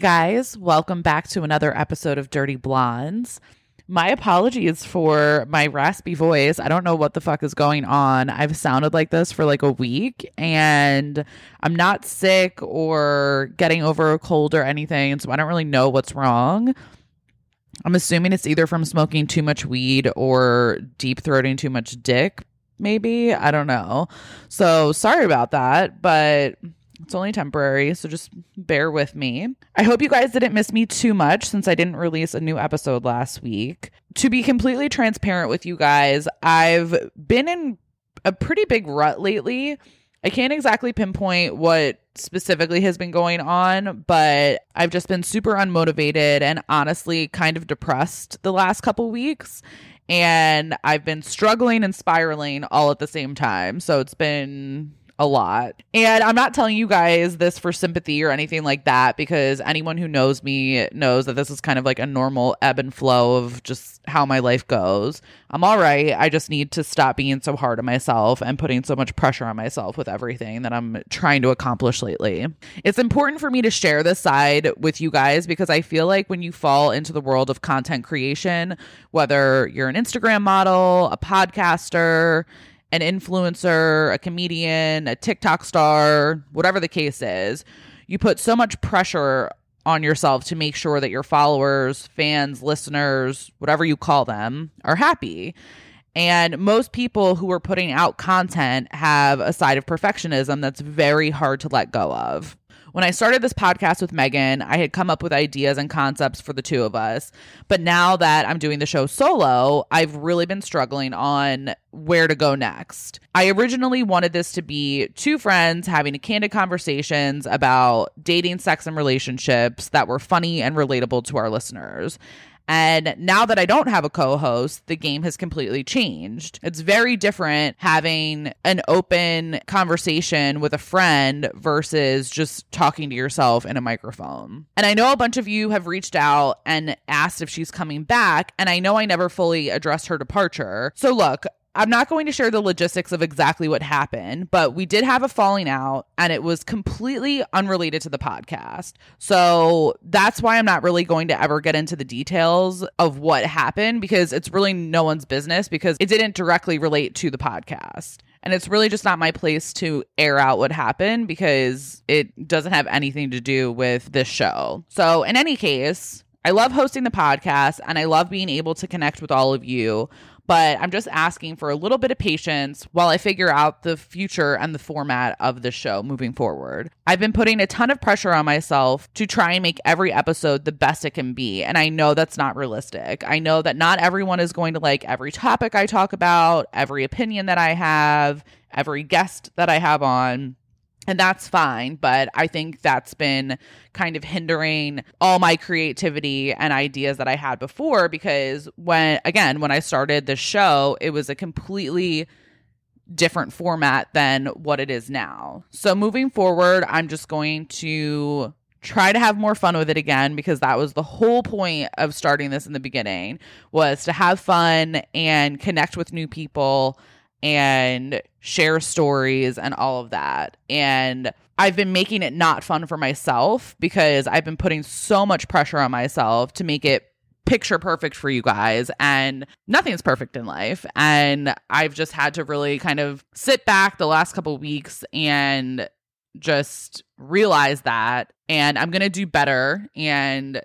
Guys, welcome back to another episode of Dirty Blondes. My apologies for my raspy voice. I don't know what the fuck is going on. I've sounded like this for like a week and I'm not sick or getting over a cold or anything, so I don't really know what's wrong. I'm assuming it's either from smoking too much weed or deep throating too much dick, maybe. I don't know. So sorry about that, but it's only temporary, so just bear with me. I hope you guys didn't miss me too much since I didn't release a new episode last week. To be completely transparent with you guys, I've been in a pretty big rut lately. I can't exactly pinpoint what specifically has been going on, but I've just been super unmotivated and honestly kind of depressed the last couple weeks. And I've been struggling and spiraling all at the same time. So it's been a lot. And I'm not telling you guys this for sympathy or anything like that because anyone who knows me knows that this is kind of like a normal ebb and flow of just how my life goes. I'm all right. I just need to stop being so hard on myself and putting so much pressure on myself with everything that I'm trying to accomplish lately. It's important for me to share this side with you guys because I feel like when you fall into the world of content creation, whether you're an Instagram model, a podcaster, an influencer, a comedian, a TikTok star, whatever the case is, you put so much pressure on yourself to make sure that your followers, fans, listeners, whatever you call them, are happy. And most people who are putting out content have a side of perfectionism that's very hard to let go of. When I started this podcast with Megan, I had come up with ideas and concepts for the two of us. But now that I'm doing the show solo, I've really been struggling on where to go next. I originally wanted this to be two friends having candid conversations about dating, sex, and relationships that were funny and relatable to our listeners. And now that I don't have a co host, the game has completely changed. It's very different having an open conversation with a friend versus just talking to yourself in a microphone. And I know a bunch of you have reached out and asked if she's coming back. And I know I never fully addressed her departure. So, look, I'm not going to share the logistics of exactly what happened, but we did have a falling out and it was completely unrelated to the podcast. So that's why I'm not really going to ever get into the details of what happened because it's really no one's business because it didn't directly relate to the podcast. And it's really just not my place to air out what happened because it doesn't have anything to do with this show. So, in any case, I love hosting the podcast and I love being able to connect with all of you but I'm just asking for a little bit of patience while I figure out the future and the format of the show moving forward. I've been putting a ton of pressure on myself to try and make every episode the best it can be. And I know that's not realistic. I know that not everyone is going to like every topic I talk about, every opinion that I have, every guest that I have on and that's fine but i think that's been kind of hindering all my creativity and ideas that i had before because when again when i started the show it was a completely different format than what it is now. So moving forward i'm just going to try to have more fun with it again because that was the whole point of starting this in the beginning was to have fun and connect with new people and share stories and all of that. And I've been making it not fun for myself because I've been putting so much pressure on myself to make it picture perfect for you guys and nothing's perfect in life and I've just had to really kind of sit back the last couple weeks and just realize that and I'm going to do better and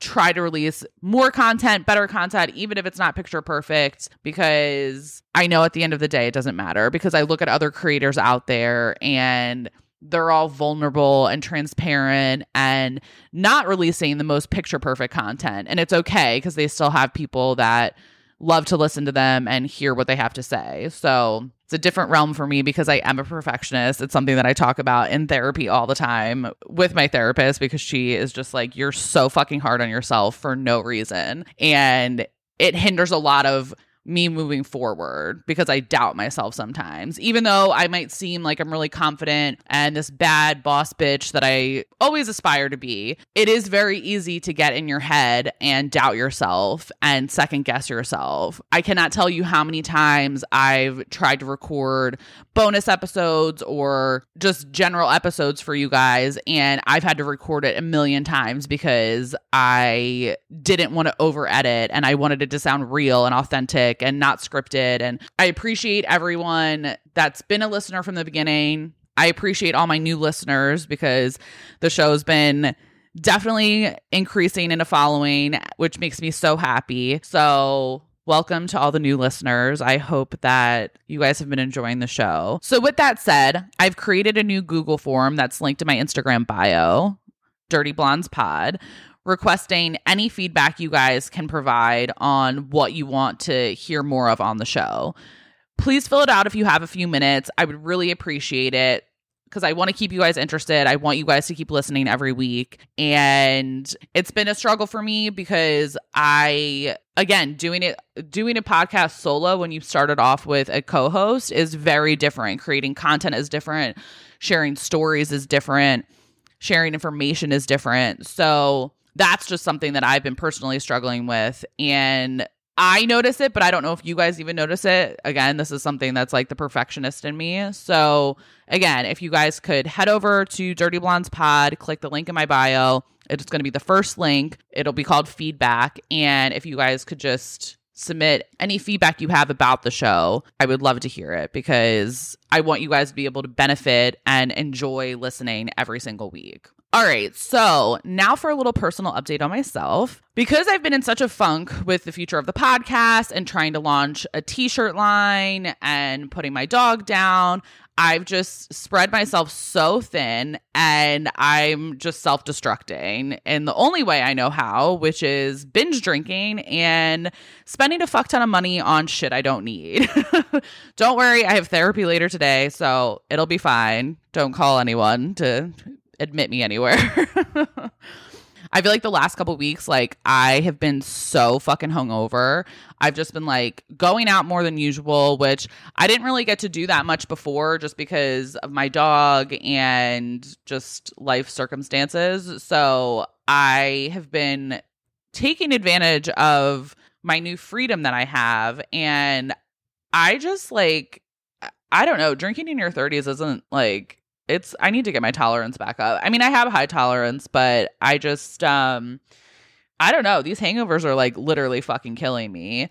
try to release more content, better content, even if it's not picture perfect, because I know at the end of the day, it doesn't matter because I look at other creators out there and they're all vulnerable and transparent and not releasing the most picture perfect content. And it's okay because they still have people that love to listen to them and hear what they have to say. So it's a different realm for me because I am a perfectionist. It's something that I talk about in therapy all the time with my therapist because she is just like, you're so fucking hard on yourself for no reason. And it hinders a lot of me moving forward because I doubt myself sometimes. Even though I might seem like I'm really confident and this bad boss bitch that I always aspire to be, it is very easy to get in your head and doubt yourself and second guess yourself. I cannot tell you how many times I've tried to record bonus episodes or just general episodes for you guys and I've had to record it a million times because I didn't want to over edit and I wanted it to sound real and authentic and not scripted. And I appreciate everyone that's been a listener from the beginning. I appreciate all my new listeners because the show's been definitely increasing in a following, which makes me so happy. So, welcome to all the new listeners. I hope that you guys have been enjoying the show. So, with that said, I've created a new Google form that's linked to my Instagram bio, Dirty Blondes Pod, requesting any feedback you guys can provide on what you want to hear more of on the show. Please fill it out if you have a few minutes. I would really appreciate it because I want to keep you guys interested. I want you guys to keep listening every week. And it's been a struggle for me because I again, doing it doing a podcast solo when you started off with a co-host is very different. Creating content is different, sharing stories is different, sharing information is different. So, that's just something that I've been personally struggling with and I notice it, but I don't know if you guys even notice it. Again, this is something that's like the perfectionist in me. So, again, if you guys could head over to Dirty Blondes Pod, click the link in my bio. It's going to be the first link. It'll be called feedback. And if you guys could just submit any feedback you have about the show, I would love to hear it because I want you guys to be able to benefit and enjoy listening every single week. All right, so now for a little personal update on myself. Because I've been in such a funk with the future of the podcast and trying to launch a t shirt line and putting my dog down, I've just spread myself so thin and I'm just self destructing in the only way I know how, which is binge drinking and spending a fuck ton of money on shit I don't need. don't worry, I have therapy later today, so it'll be fine. Don't call anyone to admit me anywhere. I feel like the last couple weeks, like I have been so fucking hungover. I've just been like going out more than usual, which I didn't really get to do that much before just because of my dog and just life circumstances. So I have been taking advantage of my new freedom that I have. And I just like, I don't know, drinking in your 30s isn't like it's I need to get my tolerance back up. I mean, I have high tolerance, but I just um I don't know. These hangovers are like literally fucking killing me.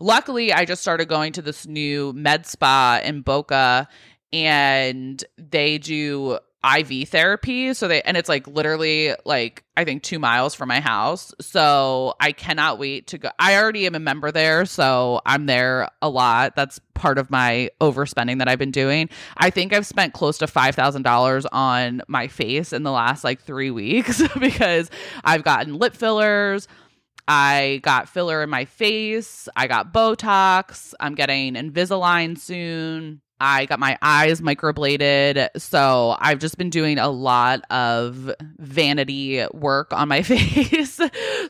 Luckily, I just started going to this new med spa in Boca and they do IV therapy. So they, and it's like literally like, I think two miles from my house. So I cannot wait to go. I already am a member there. So I'm there a lot. That's part of my overspending that I've been doing. I think I've spent close to $5,000 on my face in the last like three weeks because I've gotten lip fillers. I got filler in my face. I got Botox. I'm getting Invisalign soon. I got my eyes microbladed. So I've just been doing a lot of vanity work on my face.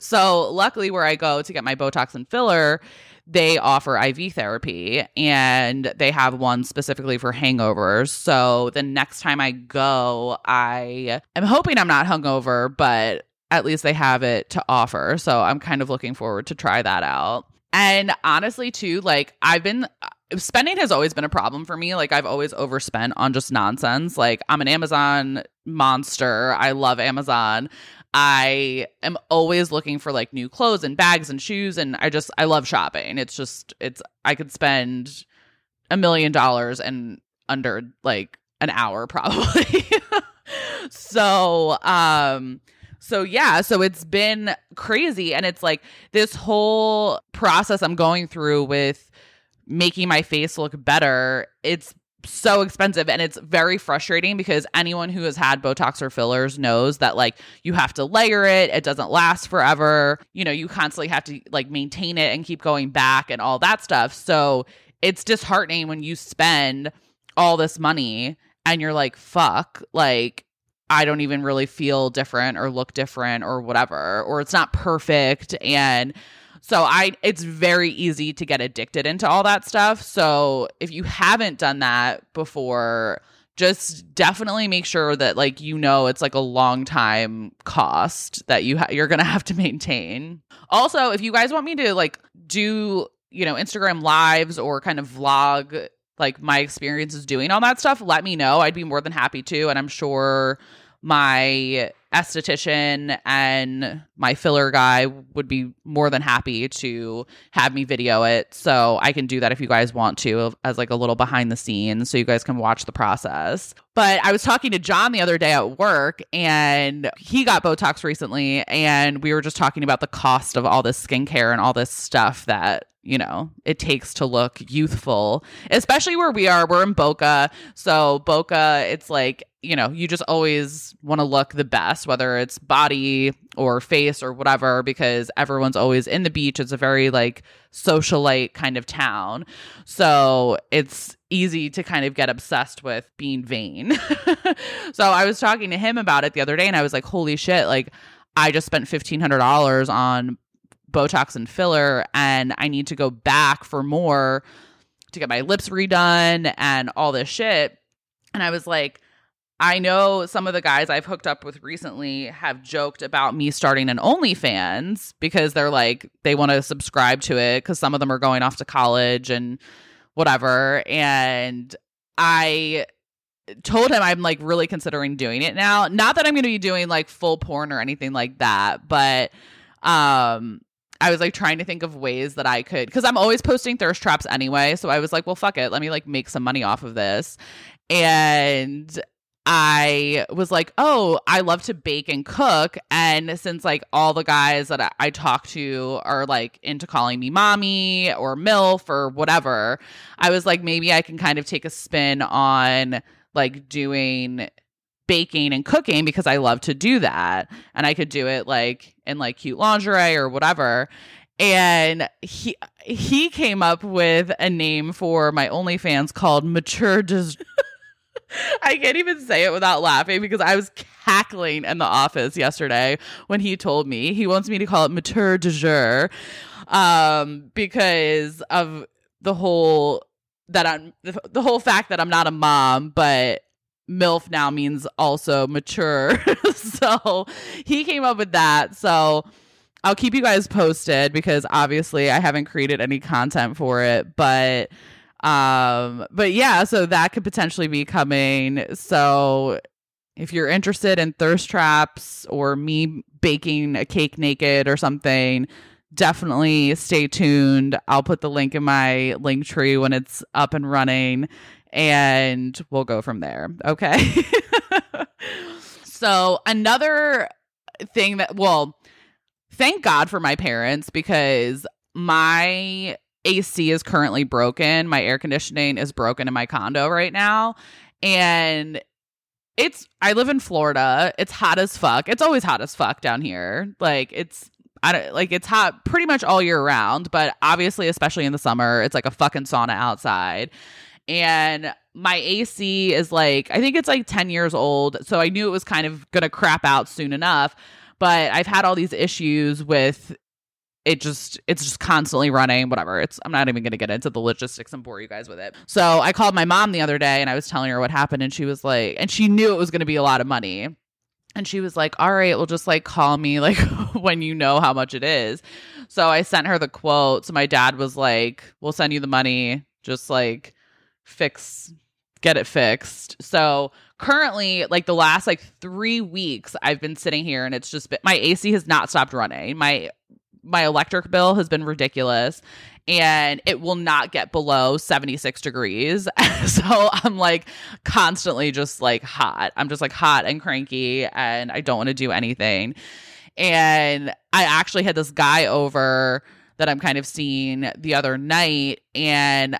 so luckily, where I go to get my Botox and filler, they offer IV therapy and they have one specifically for hangovers. So the next time I go, I am hoping I'm not hungover, but at least they have it to offer. So I'm kind of looking forward to try that out. And honestly, too, like I've been spending has always been a problem for me. Like I've always overspent on just nonsense. Like I'm an Amazon monster. I love Amazon. I am always looking for like new clothes and bags and shoes and I just I love shopping. It's just it's I could spend a million dollars and under like an hour probably. so, um so yeah, so it's been crazy and it's like this whole process I'm going through with making my face look better, it's so expensive and it's very frustrating because anyone who has had botox or fillers knows that like you have to layer it it doesn't last forever you know you constantly have to like maintain it and keep going back and all that stuff. So it's disheartening when you spend all this money and you're like fuck like I don't even really feel different or look different or whatever or it's not perfect and So I it's very easy to get addicted into all that stuff. So if you haven't done that before, just definitely make sure that like you know it's like a long time cost that you ha- you're going to have to maintain. Also, if you guys want me to like do, you know, Instagram lives or kind of vlog like my experiences doing all that stuff, let me know. I'd be more than happy to and I'm sure my esthetician and my filler guy would be more than happy to have me video it. So i can do that if you guys want to as like a little behind the scenes so you guys can watch the process. But i was talking to john the other day at work and he got botox recently and we were just talking about the cost of all this skincare and all this stuff that you know it takes to look youthful especially where we are. We're in boca so boca it's like you know, you just always want to look the best, whether it's body or face or whatever, because everyone's always in the beach. It's a very like socialite kind of town. So it's easy to kind of get obsessed with being vain. so I was talking to him about it the other day and I was like, holy shit, like I just spent $1,500 on Botox and filler and I need to go back for more to get my lips redone and all this shit. And I was like, I know some of the guys I've hooked up with recently have joked about me starting an OnlyFans because they're like, they want to subscribe to it because some of them are going off to college and whatever. And I told him I'm like really considering doing it now. Not that I'm going to be doing like full porn or anything like that, but um I was like trying to think of ways that I could cuz I'm always posting thirst traps anyway, so I was like, well fuck it, let me like make some money off of this. And I was like, oh, I love to bake and cook. And since like all the guys that I, I talk to are like into calling me mommy or MILF or whatever, I was like, maybe I can kind of take a spin on like doing baking and cooking because I love to do that. And I could do it like in like cute lingerie or whatever. And he he came up with a name for my OnlyFans called Mature Des- I can't even say it without laughing because I was cackling in the office yesterday when he told me he wants me to call it mature de jour um, because of the whole that I'm the, the whole fact that I'm not a mom, but MILF now means also mature. so he came up with that. So I'll keep you guys posted because obviously I haven't created any content for it, but um, but yeah, so that could potentially be coming. So if you're interested in thirst traps or me baking a cake naked or something, definitely stay tuned. I'll put the link in my link tree when it's up and running and we'll go from there. Okay. so another thing that well, thank God for my parents because my AC is currently broken. My air conditioning is broken in my condo right now. And it's I live in Florida. It's hot as fuck. It's always hot as fuck down here. Like it's I don't like it's hot pretty much all year round, but obviously especially in the summer, it's like a fucking sauna outside. And my AC is like I think it's like 10 years old, so I knew it was kind of going to crap out soon enough, but I've had all these issues with it just it's just constantly running whatever. It's i'm not even going to get into the logistics and bore you guys with it. So i called my mom the other day and i was telling her what happened and she was like and she knew it was going to be a lot of money. And she was like all right well just like call me like when you know how much it is. So i sent her the quote. So my dad was like we'll send you the money. Just like fix get it fixed. So currently like the last like three weeks i've been sitting here and it's just been my ac has not stopped running. My my electric bill has been ridiculous and it will not get below 76 degrees. so I'm like constantly just like hot. I'm just like hot and cranky and I don't want to do anything. And I actually had this guy over that I'm kind of seeing the other night and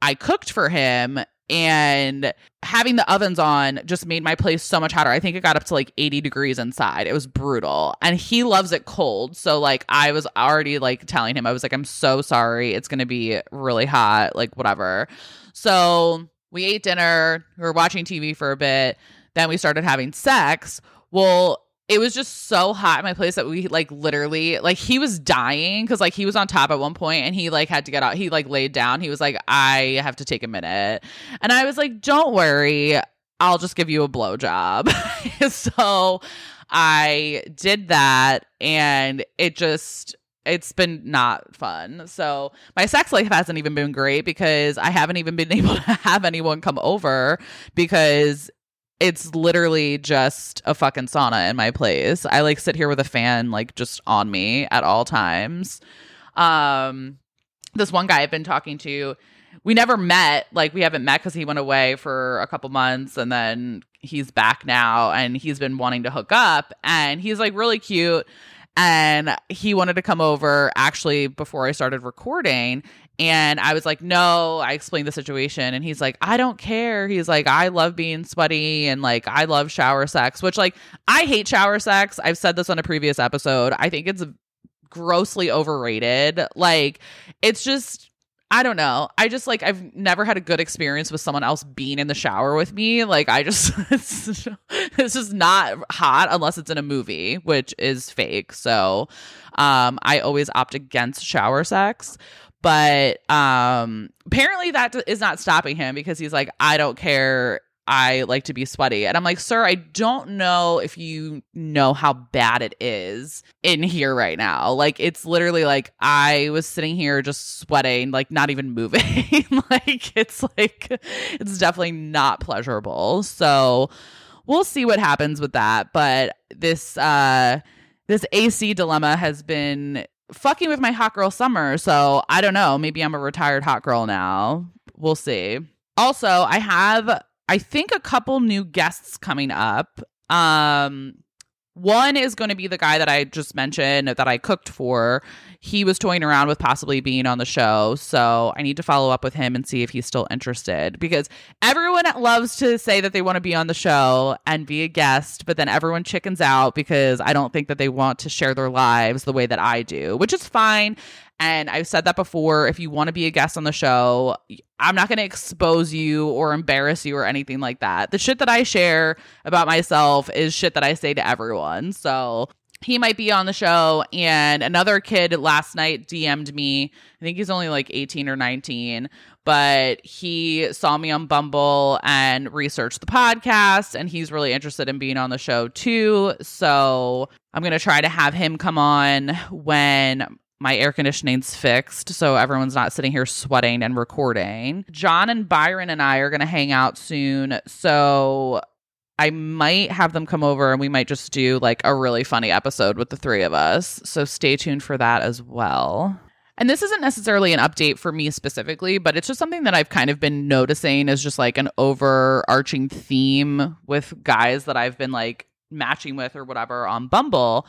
I cooked for him and having the ovens on just made my place so much hotter. I think it got up to like 80 degrees inside. It was brutal. And he loves it cold. So like I was already like telling him I was like I'm so sorry. It's going to be really hot, like whatever. So we ate dinner, we were watching TV for a bit, then we started having sex. Well, it was just so hot in my place that we like literally like he was dying because like he was on top at one point and he like had to get out. He like laid down. He was like, I have to take a minute. And I was like, Don't worry, I'll just give you a blowjob. so I did that and it just it's been not fun. So my sex life hasn't even been great because I haven't even been able to have anyone come over because it's literally just a fucking sauna in my place. I like sit here with a fan like just on me at all times. Um this one guy I've been talking to, we never met. Like we haven't met cuz he went away for a couple months and then he's back now and he's been wanting to hook up and he's like really cute and he wanted to come over actually before I started recording. And I was like, no, I explained the situation. And he's like, I don't care. He's like, I love being sweaty and like, I love shower sex, which like, I hate shower sex. I've said this on a previous episode. I think it's grossly overrated. Like, it's just, I don't know. I just like I've never had a good experience with someone else being in the shower with me. Like I just it's, it's just not hot unless it's in a movie, which is fake. So um I always opt against shower sex. But um apparently that is not stopping him because he's like I don't care I like to be sweaty. And I'm like, sir, I don't know if you know how bad it is in here right now. Like, it's literally like I was sitting here just sweating, like not even moving. like, it's like, it's definitely not pleasurable. So we'll see what happens with that. But this, uh, this AC dilemma has been fucking with my hot girl summer. So I don't know. Maybe I'm a retired hot girl now. We'll see. Also, I have I think a couple new guests coming up. Um, one is going to be the guy that I just mentioned that I cooked for. He was toying around with possibly being on the show. So I need to follow up with him and see if he's still interested because everyone loves to say that they want to be on the show and be a guest, but then everyone chickens out because I don't think that they want to share their lives the way that I do, which is fine. And I've said that before. If you want to be a guest on the show, I'm not going to expose you or embarrass you or anything like that. The shit that I share about myself is shit that I say to everyone. So he might be on the show. And another kid last night DM'd me. I think he's only like 18 or 19, but he saw me on Bumble and researched the podcast. And he's really interested in being on the show too. So I'm going to try to have him come on when my air conditioning's fixed, so everyone's not sitting here sweating and recording. John and Byron and I are going to hang out soon, so I might have them come over and we might just do like a really funny episode with the three of us. So stay tuned for that as well. And this isn't necessarily an update for me specifically, but it's just something that I've kind of been noticing as just like an overarching theme with guys that I've been like matching with or whatever on Bumble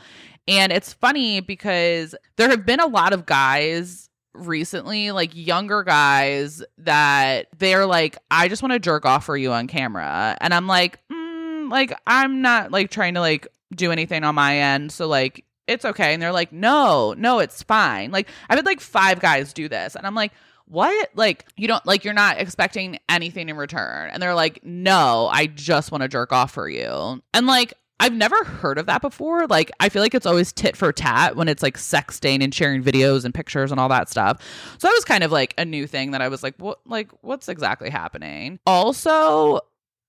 and it's funny because there have been a lot of guys recently, like younger guys, that they're like, I just want to jerk off for you on camera. And I'm like, mm, like, I'm not like trying to like do anything on my end. So, like, it's okay. And they're like, no, no, it's fine. Like, I've had like five guys do this. And I'm like, what? Like, you don't like, you're not expecting anything in return. And they're like, no, I just want to jerk off for you. And like, I've never heard of that before. Like, I feel like it's always tit for tat when it's like sexting and sharing videos and pictures and all that stuff. So that was kind of like a new thing that I was like, what, like, what's exactly happening? Also,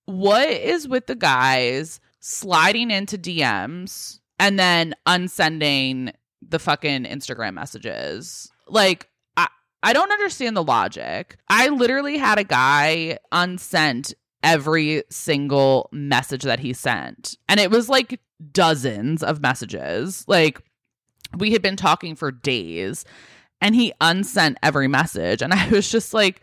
what is with the guys sliding into DMs and then unsending the fucking Instagram messages? Like, I, I don't understand the logic. I literally had a guy unsent every single message that he sent. And it was like dozens of messages. Like we had been talking for days and he unsent every message and I was just like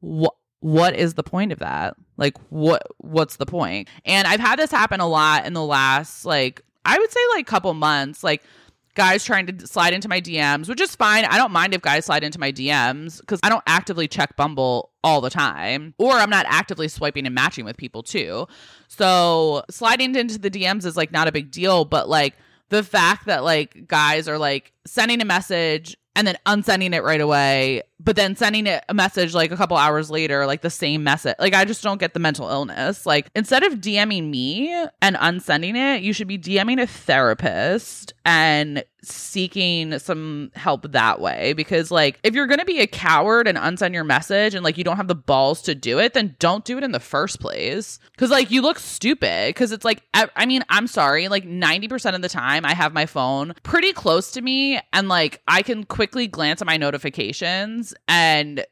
what what is the point of that? Like what what's the point? And I've had this happen a lot in the last like I would say like couple months. Like guys trying to slide into my DMs, which is fine. I don't mind if guys slide into my DMs because I don't actively check Bumble all the time, or I'm not actively swiping and matching with people too. So sliding into the DMs is like not a big deal, but like the fact that like guys are like sending a message and then unsending it right away but then sending it a message like a couple hours later, like the same message. Like I just don't get the mental illness. Like instead of DMing me and unsending it, you should be DMing a therapist and seeking some help that way because like if you're going to be a coward and unsend your message and like you don't have the balls to do it then don't do it in the first place cuz like you look stupid cuz it's like I, I mean I'm sorry like 90% of the time I have my phone pretty close to me and like I can quickly glance at my notifications and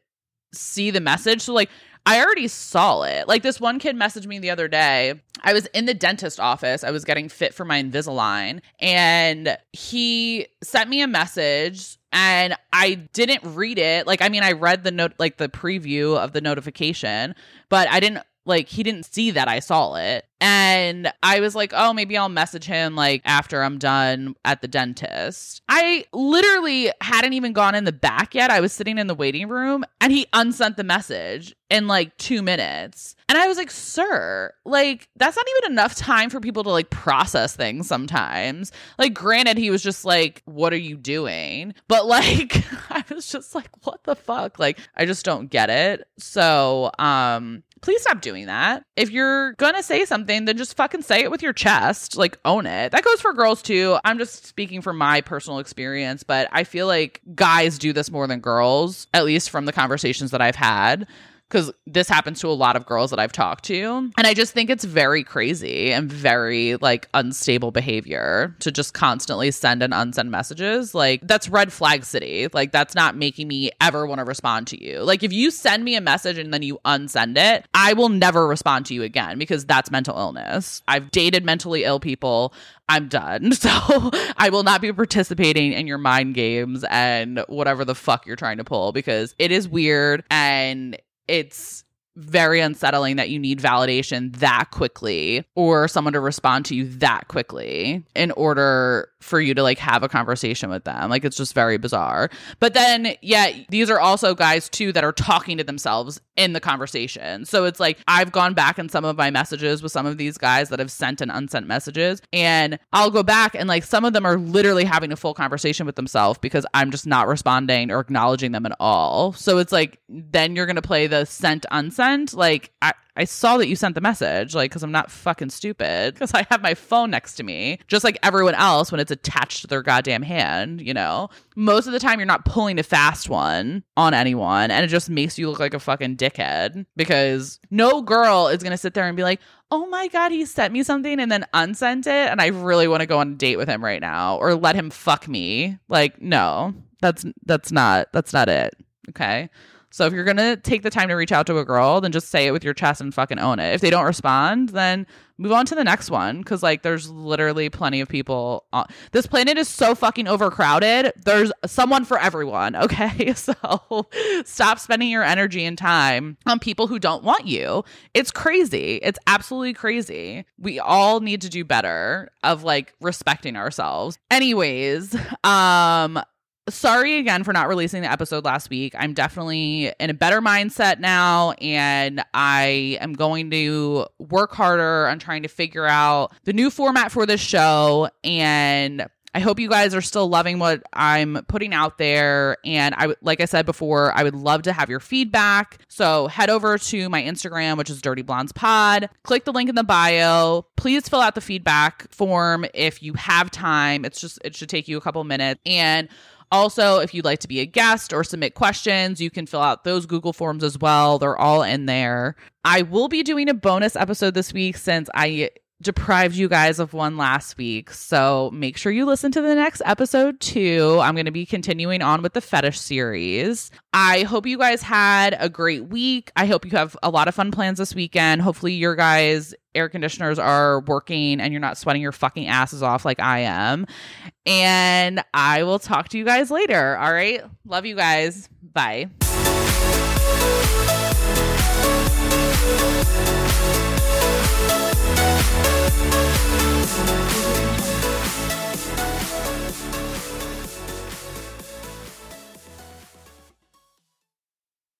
see the message so like I already saw it. Like this one kid messaged me the other day. I was in the dentist office. I was getting fit for my Invisalign and he sent me a message and I didn't read it. Like I mean I read the note like the preview of the notification, but I didn't like he didn't see that I saw it. And I was like, oh, maybe I'll message him like after I'm done at the dentist. I literally hadn't even gone in the back yet. I was sitting in the waiting room and he unsent the message in like two minutes. And I was like, sir, like, that's not even enough time for people to like process things sometimes. Like, granted, he was just like, what are you doing? But like, I was just like, what the fuck? Like, I just don't get it. So, um, please stop doing that. If you're gonna say something, then just fucking say it with your chest. Like, own it. That goes for girls too. I'm just speaking from my personal experience, but I feel like guys do this more than girls, at least from the conversations that I've had because this happens to a lot of girls that I've talked to. And I just think it's very crazy and very like unstable behavior to just constantly send and unsend messages. Like, that's red flag city. Like, that's not making me ever want to respond to you. Like, if you send me a message and then you unsend it, I will never respond to you again because that's mental illness. I've dated mentally ill people. I'm done. So I will not be participating in your mind games and whatever the fuck you're trying to pull because it is weird and it's very unsettling that you need validation that quickly or someone to respond to you that quickly in order for you to like have a conversation with them. Like it's just very bizarre. But then, yeah, these are also guys too that are talking to themselves in the conversation. So it's like I've gone back in some of my messages with some of these guys that have sent and unsent messages, and I'll go back and like some of them are literally having a full conversation with themselves because I'm just not responding or acknowledging them at all. So it's like then you're gonna play the sent unsent. Like I, I saw that you sent the message, like, because I'm not fucking stupid, because I have my phone next to me, just like everyone else when it's attached to their goddamn hand, you know? Most of the time, you're not pulling a fast one on anyone, and it just makes you look like a fucking dickhead because no girl is gonna sit there and be like, oh my God, he sent me something and then unsent it, and I really want to go on a date with him right now, or let him fuck me. Like, no, that's that's not that's not it. Okay. So if you're gonna take the time to reach out to a girl, then just say it with your chest and fucking own it. If they don't respond, then move on to the next one because like there's literally plenty of people. On- this planet is so fucking overcrowded. There's someone for everyone. Okay, so stop spending your energy and time on people who don't want you. It's crazy. It's absolutely crazy. We all need to do better of like respecting ourselves. Anyways, um sorry again for not releasing the episode last week. I'm definitely in a better mindset now, and I am going to work harder on trying to figure out the new format for this show. And I hope you guys are still loving what I'm putting out there. And I, like I said before, I would love to have your feedback. So head over to my Instagram, which is Dirty Blondes Pod. Click the link in the bio. Please fill out the feedback form if you have time. It's just it should take you a couple minutes and also, if you'd like to be a guest or submit questions, you can fill out those Google Forms as well. They're all in there. I will be doing a bonus episode this week since I deprived you guys of one last week. So make sure you listen to the next episode too. I'm going to be continuing on with the fetish series. I hope you guys had a great week. I hope you have a lot of fun plans this weekend. Hopefully, your guys' air conditioners are working and you're not sweating your fucking asses off like I am. And I will talk to you guys later. All right. Love you guys. Bye.